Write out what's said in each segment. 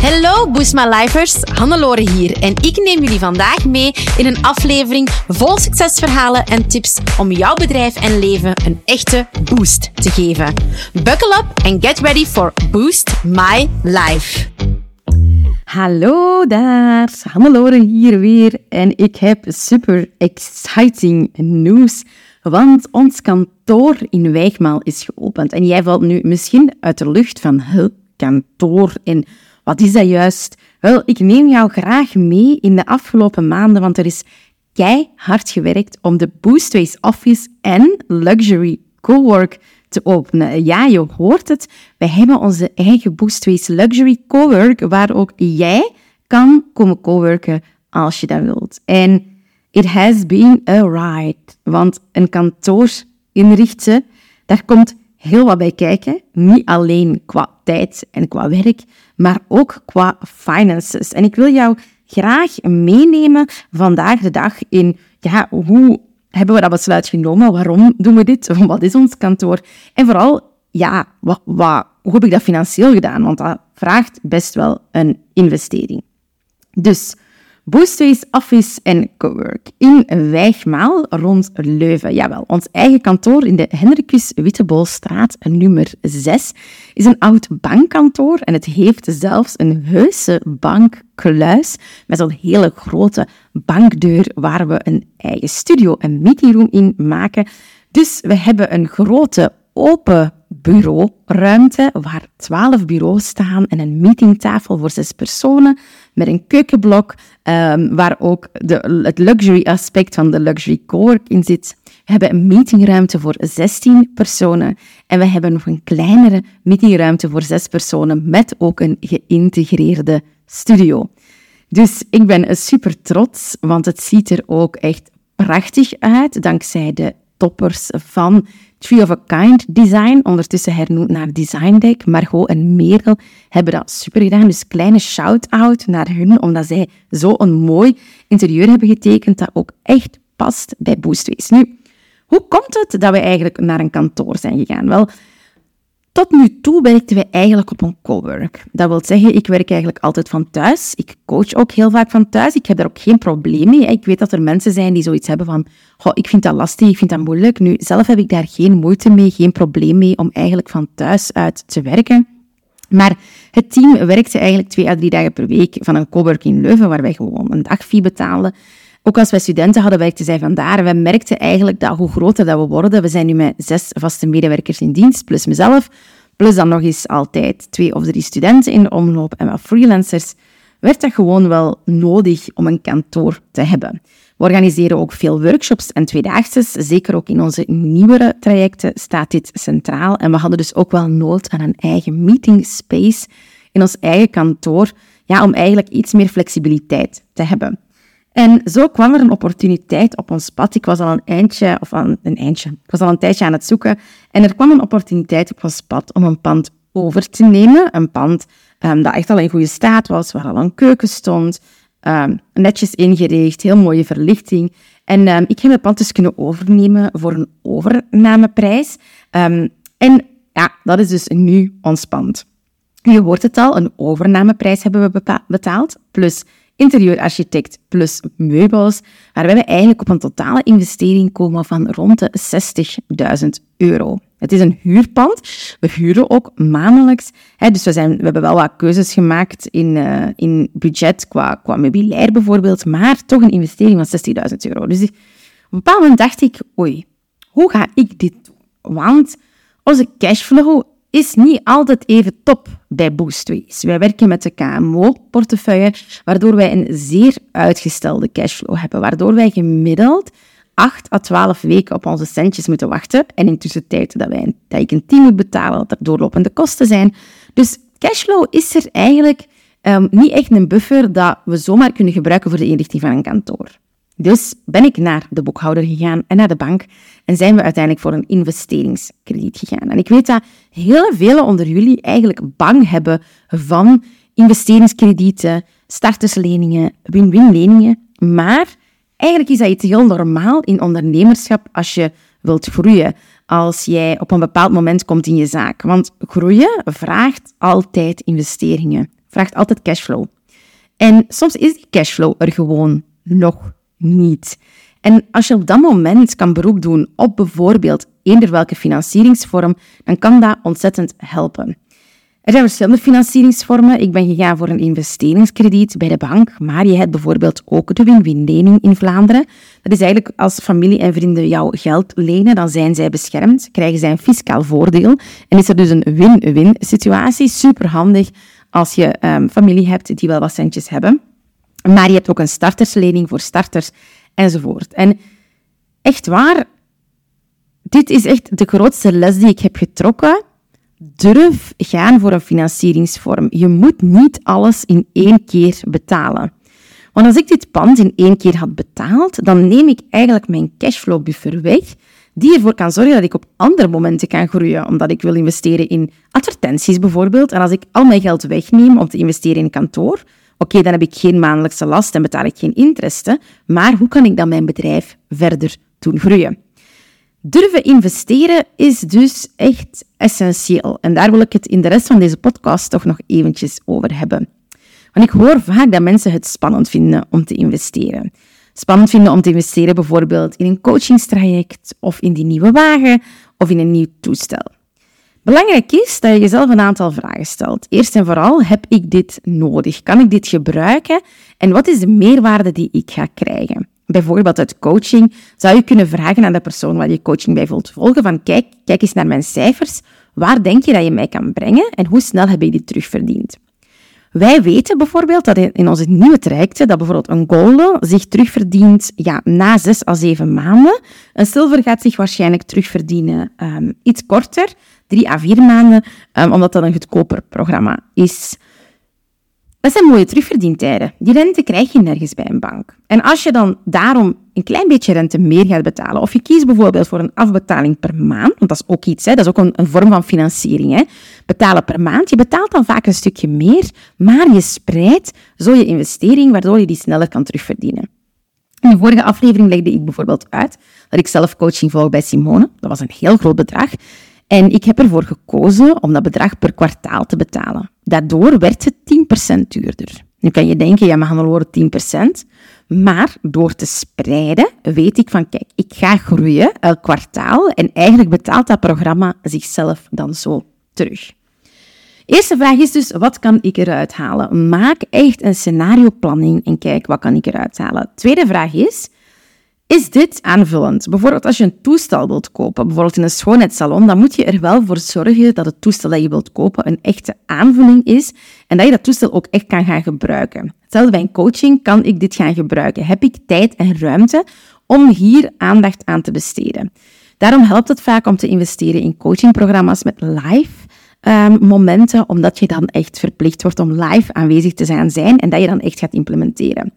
Hallo Boost My Lifers, Hannelore hier en ik neem jullie vandaag mee in een aflevering vol succesverhalen en tips om jouw bedrijf en leven een echte boost te geven. Buckle up and get ready for Boost My Life. Hallo daar, Hannelore hier weer en ik heb super exciting nieuws, want ons kantoor in Wijgmaal is geopend. En jij valt nu misschien uit de lucht van het kantoor en wat is dat juist? Wel, ik neem jou graag mee in de afgelopen maanden, want er is keihard gewerkt om de Boostways Office en Luxury Cowork te openen. Ja, je hoort het. Wij hebben onze eigen Boostways Luxury Cowork, waar ook jij kan komen coworken als je dat wilt. En it has been a ride, want een kantoor inrichten, daar komt heel wat bij kijken. Niet alleen qua tijd en qua werk, maar ook qua finances. En ik wil jou graag meenemen vandaag de dag in ja, hoe hebben we dat besluit genomen? Waarom doen we dit? Wat is ons kantoor? En vooral, ja, wat, wat, hoe heb ik dat financieel gedaan? Want dat vraagt best wel een investering. Dus Boostways Office en Cowork in Wijgmaal rond Leuven. Jawel, ons eigen kantoor in de Hendrikus Wittebolstraat nummer 6 is een oud bankkantoor en het heeft zelfs een heuse bankkluis met zo'n hele grote bankdeur waar we een eigen studio, een meetingroom in maken. Dus we hebben een grote open bureauruimte waar twaalf bureaus staan en een meetingtafel voor zes personen met een keukenblok um, waar ook de, het luxury aspect van de luxury cowork in zit. We hebben een meetingruimte voor 16 personen en we hebben nog een kleinere meetingruimte voor zes personen met ook een geïntegreerde studio. Dus ik ben super trots, want het ziet er ook echt prachtig uit, dankzij de toppers van Tree of a Kind Design, ondertussen hernoemd naar Design Deck. Margot en Merel hebben dat super gedaan. Dus kleine shout-out naar hun, omdat zij zo een mooi interieur hebben getekend dat ook echt past bij Boostways. Nu, hoe komt het dat we eigenlijk naar een kantoor zijn gegaan? Wel, tot nu toe werkten we eigenlijk op een cowork. Dat wil zeggen, ik werk eigenlijk altijd van thuis. Ik coach ook heel vaak van thuis. Ik heb daar ook geen probleem mee. Ik weet dat er mensen zijn die zoiets hebben van, ik vind dat lastig, ik vind dat moeilijk. Nu, zelf heb ik daar geen moeite mee, geen probleem mee om eigenlijk van thuis uit te werken. Maar het team werkte eigenlijk twee à drie dagen per week van een cowork in Leuven, waar wij gewoon een dagfee betalen. Ook als wij studenten hadden, werkten zij vandaar. We merkten eigenlijk dat hoe groter dat we worden, we zijn nu met zes vaste medewerkers in dienst, plus mezelf, plus dan nog eens altijd twee of drie studenten in de omloop en wat freelancers, werd dat gewoon wel nodig om een kantoor te hebben. We organiseren ook veel workshops en tweedaagses. Zeker ook in onze nieuwere trajecten staat dit centraal. En we hadden dus ook wel nood aan een eigen meeting space in ons eigen kantoor, ja, om eigenlijk iets meer flexibiliteit te hebben. En zo kwam er een opportuniteit op ons pad. Ik was al een eindje, of een eindje, ik was al een tijdje aan het zoeken. En er kwam een opportuniteit op ons pad om een pand over te nemen. Een pand um, dat echt al in goede staat was, waar al een keuken stond, um, netjes ingericht, heel mooie verlichting. En um, ik heb het pand dus kunnen overnemen voor een overnameprijs. en ja, dat is dus nu ons pand. Je hoort het al, een overnameprijs hebben we betaald, plus interieurarchitect plus meubels, waarbij we eigenlijk op een totale investering komen van rond de 60.000 euro. Het is een huurpand. We huren ook maandelijks. Hè, dus we, zijn, we hebben wel wat keuzes gemaakt in, uh, in budget qua, qua meubilair bijvoorbeeld, maar toch een investering van 60.000 euro. Dus op een bepaald moment dacht ik, oei, hoe ga ik dit doen? Want onze cashflow is niet altijd even top bij Boostways. Wij werken met de KMO-portefeuille, waardoor wij een zeer uitgestelde cashflow hebben, waardoor wij gemiddeld 8 à 12 weken op onze centjes moeten wachten. En intussen tijd dat, wij, een team moet betalen, dat er doorlopende kosten zijn. Dus cashflow is er eigenlijk um, niet echt een buffer dat we zomaar kunnen gebruiken voor de inrichting van een kantoor. Dus ben ik naar de boekhouder gegaan en naar de bank en zijn we uiteindelijk voor een investeringskrediet gegaan. En ik weet dat heel velen onder jullie eigenlijk bang hebben van investeringskredieten, startersleningen, win-win leningen. Maar eigenlijk is dat iets heel normaal in ondernemerschap als je wilt groeien. Als jij op een bepaald moment komt in je zaak. Want groeien vraagt altijd investeringen vraagt altijd cashflow. En soms is die cashflow er gewoon nog niet. En als je op dat moment kan beroep doen op bijvoorbeeld eender welke financieringsvorm, dan kan dat ontzettend helpen. Er zijn verschillende financieringsvormen. Ik ben gegaan voor een investeringskrediet bij de bank, maar je hebt bijvoorbeeld ook de win-win-lening in Vlaanderen. Dat is eigenlijk als familie en vrienden jou geld lenen, dan zijn zij beschermd, krijgen zij een fiscaal voordeel en is er dus een win-win situatie. Super handig als je um, familie hebt die wel wat centjes hebben. Maar je hebt ook een starterslening voor starters enzovoort. En echt waar, dit is echt de grootste les die ik heb getrokken. Durf gaan voor een financieringsvorm. Je moet niet alles in één keer betalen. Want als ik dit pand in één keer had betaald, dan neem ik eigenlijk mijn cashflow buffer weg, die ervoor kan zorgen dat ik op andere momenten kan groeien, omdat ik wil investeren in advertenties bijvoorbeeld. En als ik al mijn geld wegneem om te investeren in kantoor, oké, dan heb ik geen maandelijkse last en betaal ik geen interesten, maar hoe kan ik dan mijn bedrijf verder doen groeien? Durven investeren is dus echt essentieel. En daar wil ik het in de rest van deze podcast toch nog eventjes over hebben. Want ik hoor vaak dat mensen het spannend vinden om te investeren. Spannend vinden om te investeren bijvoorbeeld in een coachingstraject of in die nieuwe wagen of in een nieuw toestel. Belangrijk is dat je jezelf een aantal vragen stelt. Eerst en vooral, heb ik dit nodig? Kan ik dit gebruiken? En wat is de meerwaarde die ik ga krijgen? Bijvoorbeeld uit coaching zou je kunnen vragen aan de persoon waar je coaching bij wilt volgen van kijk, kijk eens naar mijn cijfers. Waar denk je dat je mij kan brengen en hoe snel heb ik dit terugverdiend? Wij weten bijvoorbeeld dat in onze nieuwe trajecten dat bijvoorbeeld een golden zich terugverdient ja, na zes à zeven maanden. Een silver gaat zich waarschijnlijk terugverdienen um, iets korter, drie à vier maanden, um, omdat dat een goedkoper programma is. Dat zijn mooie terugverdientijden. Die rente krijg je nergens bij een bank. En als je dan daarom een klein beetje rente meer gaat betalen, of je kiest bijvoorbeeld voor een afbetaling per maand, want dat is ook iets, hè, dat is ook een, een vorm van financiering, hè, betalen per maand, je betaalt dan vaak een stukje meer, maar je spreidt zo je investering, waardoor je die sneller kan terugverdienen. In de vorige aflevering legde ik bijvoorbeeld uit dat ik zelf coaching volg bij Simone. Dat was een heel groot bedrag. En ik heb ervoor gekozen om dat bedrag per kwartaal te betalen. Daardoor werd het 10% duurder. Nu kan je denken, ja, maar Hannelore 10%. Maar door te spreiden weet ik van, kijk, ik ga groeien elk kwartaal en eigenlijk betaalt dat programma zichzelf dan zo terug. Eerste vraag is dus, wat kan ik eruit halen? Maak echt een scenarioplanning en kijk, wat kan ik eruit halen? Tweede vraag is, is dit aanvullend? Bijvoorbeeld als je een toestel wilt kopen, bijvoorbeeld in een schoonheidssalon, dan moet je er wel voor zorgen dat het toestel dat je wilt kopen een echte aanvulling is en dat je dat toestel ook echt kan gaan gebruiken. Hetzelfde bij een coaching, kan ik dit gaan gebruiken? Heb ik tijd en ruimte om hier aandacht aan te besteden? Daarom helpt het vaak om te investeren in coachingprogramma's met live um, momenten, omdat je dan echt verplicht wordt om live aanwezig te zijn en dat je dan echt gaat implementeren.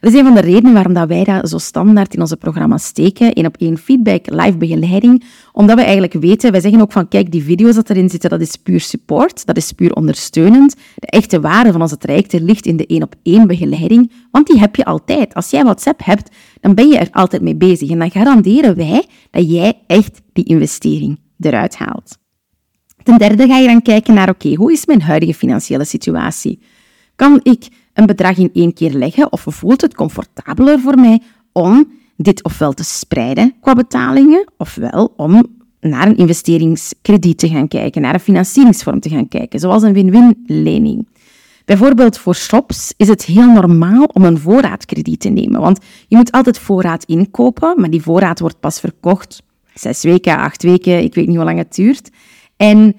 Dat is een van de redenen waarom dat wij dat zo standaard in onze programma's steken. één op één feedback, live begeleiding. Omdat we eigenlijk weten, wij zeggen ook van kijk, die video's dat erin zitten, dat is puur support, dat is puur ondersteunend. De echte waarde van onze trajecten ligt in de één op één begeleiding, want die heb je altijd. Als jij WhatsApp hebt, dan ben je er altijd mee bezig. En dan garanderen wij dat jij echt die investering eruit haalt. Ten derde ga je dan kijken naar, oké, hoe is mijn huidige financiële situatie? Kan ik een bedrag in één keer leggen of voelt het comfortabeler voor mij om dit ofwel te spreiden qua betalingen, ofwel om naar een investeringskrediet te gaan kijken, naar een financieringsvorm te gaan kijken, zoals een win-win lening. Bijvoorbeeld voor shops is het heel normaal om een voorraadkrediet te nemen, want je moet altijd voorraad inkopen, maar die voorraad wordt pas verkocht zes weken, acht weken, ik weet niet hoe lang het duurt. En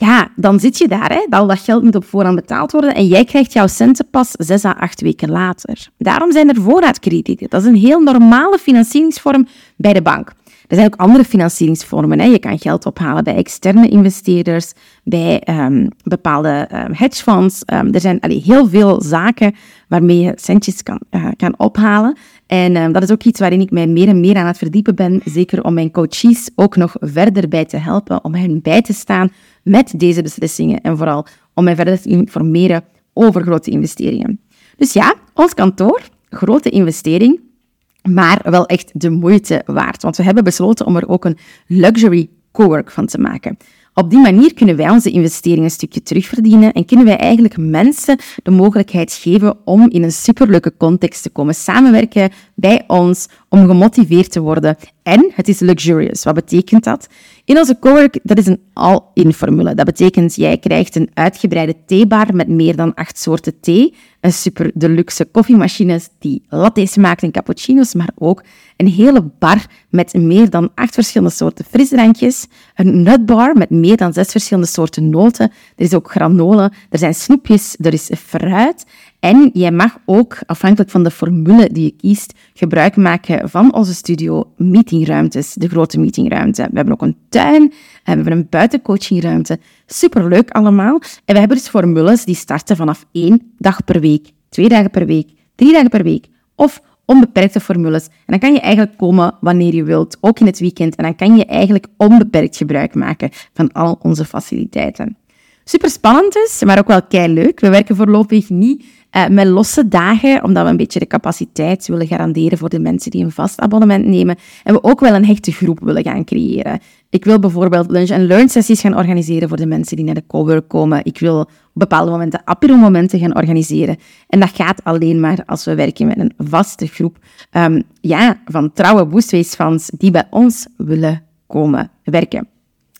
ja, dan zit je daar. Hè. Al dat geld moet op voorhand betaald worden en jij krijgt jouw centen pas zes à acht weken later. Daarom zijn er voorraadkredieten. Dat is een heel normale financieringsvorm bij de bank. Er zijn ook andere financieringsvormen. Hè. Je kan geld ophalen bij externe investeerders, bij um, bepaalde um, hedgefonds. Um, er zijn heel veel zaken waarmee je centjes kan, uh, kan ophalen. En dat is ook iets waarin ik mij meer en meer aan het verdiepen ben. Zeker om mijn coaches ook nog verder bij te helpen, om hen bij te staan met deze beslissingen en vooral om mij verder te informeren over grote investeringen. Dus ja, ons kantoor, grote investering, maar wel echt de moeite waard. Want we hebben besloten om er ook een luxury cowork van te maken. Op die manier kunnen wij onze investeringen een stukje terugverdienen en kunnen wij eigenlijk mensen de mogelijkheid geven om in een superleuke context te komen samenwerken bij ons, om gemotiveerd te worden. En het is luxurious. Wat betekent dat? In onze cowork, dat is een all-in formule. Dat betekent, jij krijgt een uitgebreide theebar met meer dan acht soorten thee, een super deluxe koffiemachine die lattes maakt en cappuccino's, maar ook een hele bar met meer dan acht verschillende soorten frisdrankjes, een nutbar met meer dan zes verschillende soorten noten, er is ook granola, er zijn snoepjes, er is fruit en jij mag ook, afhankelijk van de formule die je kiest, gebruik maken van onze studio meetingruimtes, de grote meetingruimte. We hebben ook een tuin, we hebben een buitencoachingruimte. Superleuk allemaal. En we hebben dus formules die starten vanaf één dag per week, twee dagen per week, drie dagen per week of onbeperkte formules. En dan kan je eigenlijk komen wanneer je wilt, ook in het weekend. En dan kan je eigenlijk onbeperkt gebruik maken van al onze faciliteiten. Super spannend maar ook wel kei leuk. We werken voorlopig niet uh, met losse dagen, omdat we een beetje de capaciteit willen garanderen voor de mensen die een vast abonnement nemen. En we ook wel een hechte groep willen gaan creëren. Ik wil bijvoorbeeld lunch- en learn-sessies gaan organiseren voor de mensen die naar de cowork komen. Ik wil op bepaalde momenten apero-momenten gaan organiseren. En dat gaat alleen maar als we werken met een vaste groep um, ja, van trouwe Boostways-fans die bij ons willen komen werken.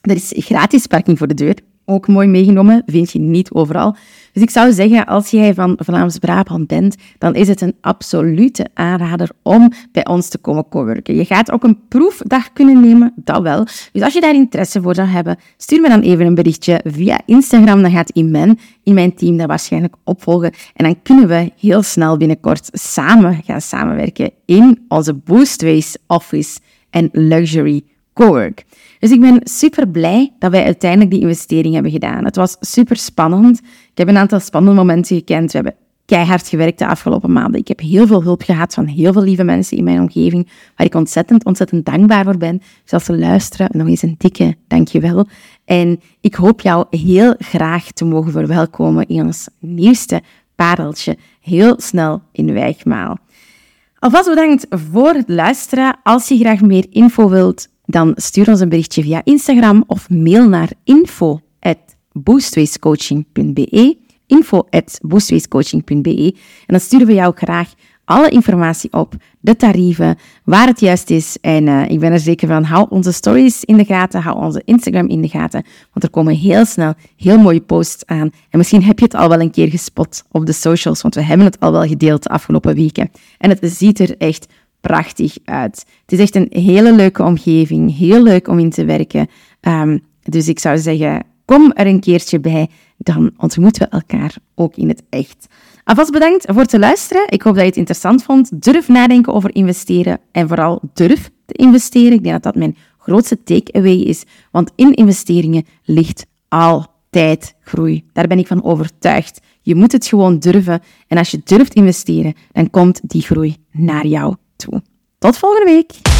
Er is gratis parking voor de deur ook mooi meegenomen, vind je niet overal. Dus ik zou zeggen, als jij van Vlaams-Brabant bent, dan is het een absolute aanrader om bij ons te komen coworken. Je gaat ook een proefdag kunnen nemen, dat wel. Dus als je daar interesse voor zou hebben, stuur me dan even een berichtje via Instagram. Dan gaat Imen in mijn team daar waarschijnlijk opvolgen. En dan kunnen we heel snel binnenkort samen gaan samenwerken in onze Boostways Office en Luxury Dus ik ben super blij dat wij uiteindelijk die investering hebben gedaan. Het was super spannend. Ik heb een aantal spannende momenten gekend. We hebben keihard gewerkt de afgelopen maanden. Ik heb heel veel hulp gehad van heel veel lieve mensen in mijn omgeving, waar ik ontzettend, ontzettend dankbaar voor ben. Dus als ze luisteren, nog eens een dikke dankjewel. En ik hoop jou heel graag te mogen verwelkomen in ons nieuwste pareltje, heel snel in Wijgmaal. Alvast bedankt voor het luisteren. Als je graag meer info wilt dan stuur ons een berichtje via Instagram of mail naar info@boostwayscoaching.be info@boostwayscoaching.be en dan sturen we jou graag alle informatie op, de tarieven, waar het juist is. En uh, ik ben er zeker van, hou onze stories in de gaten, hou onze Instagram in de gaten, want er komen heel snel heel mooie posts aan. En misschien heb je het al wel een keer gespot op de socials, want we hebben het al wel gedeeld de afgelopen weken. En het ziet er echt prachtig uit. Het is echt een hele leuke omgeving, heel leuk om in te werken. Um, dus ik zou zeggen, kom er een keertje bij, dan ontmoeten we elkaar ook in het echt. Alvast bedankt voor het luisteren. Ik hoop dat je het interessant vond. Durf nadenken over investeren en vooral durf te investeren. Ik denk dat dat mijn grootste takeaway is, want in investeringen ligt altijd groei. Daar ben ik van overtuigd. Je moet het gewoon durven en als je durft investeren, dan komt die groei naar jou Tot volgende week.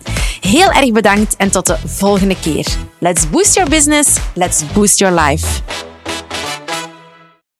Heel erg bedankt en tot de volgende keer. Let's boost your business, let's boost your life.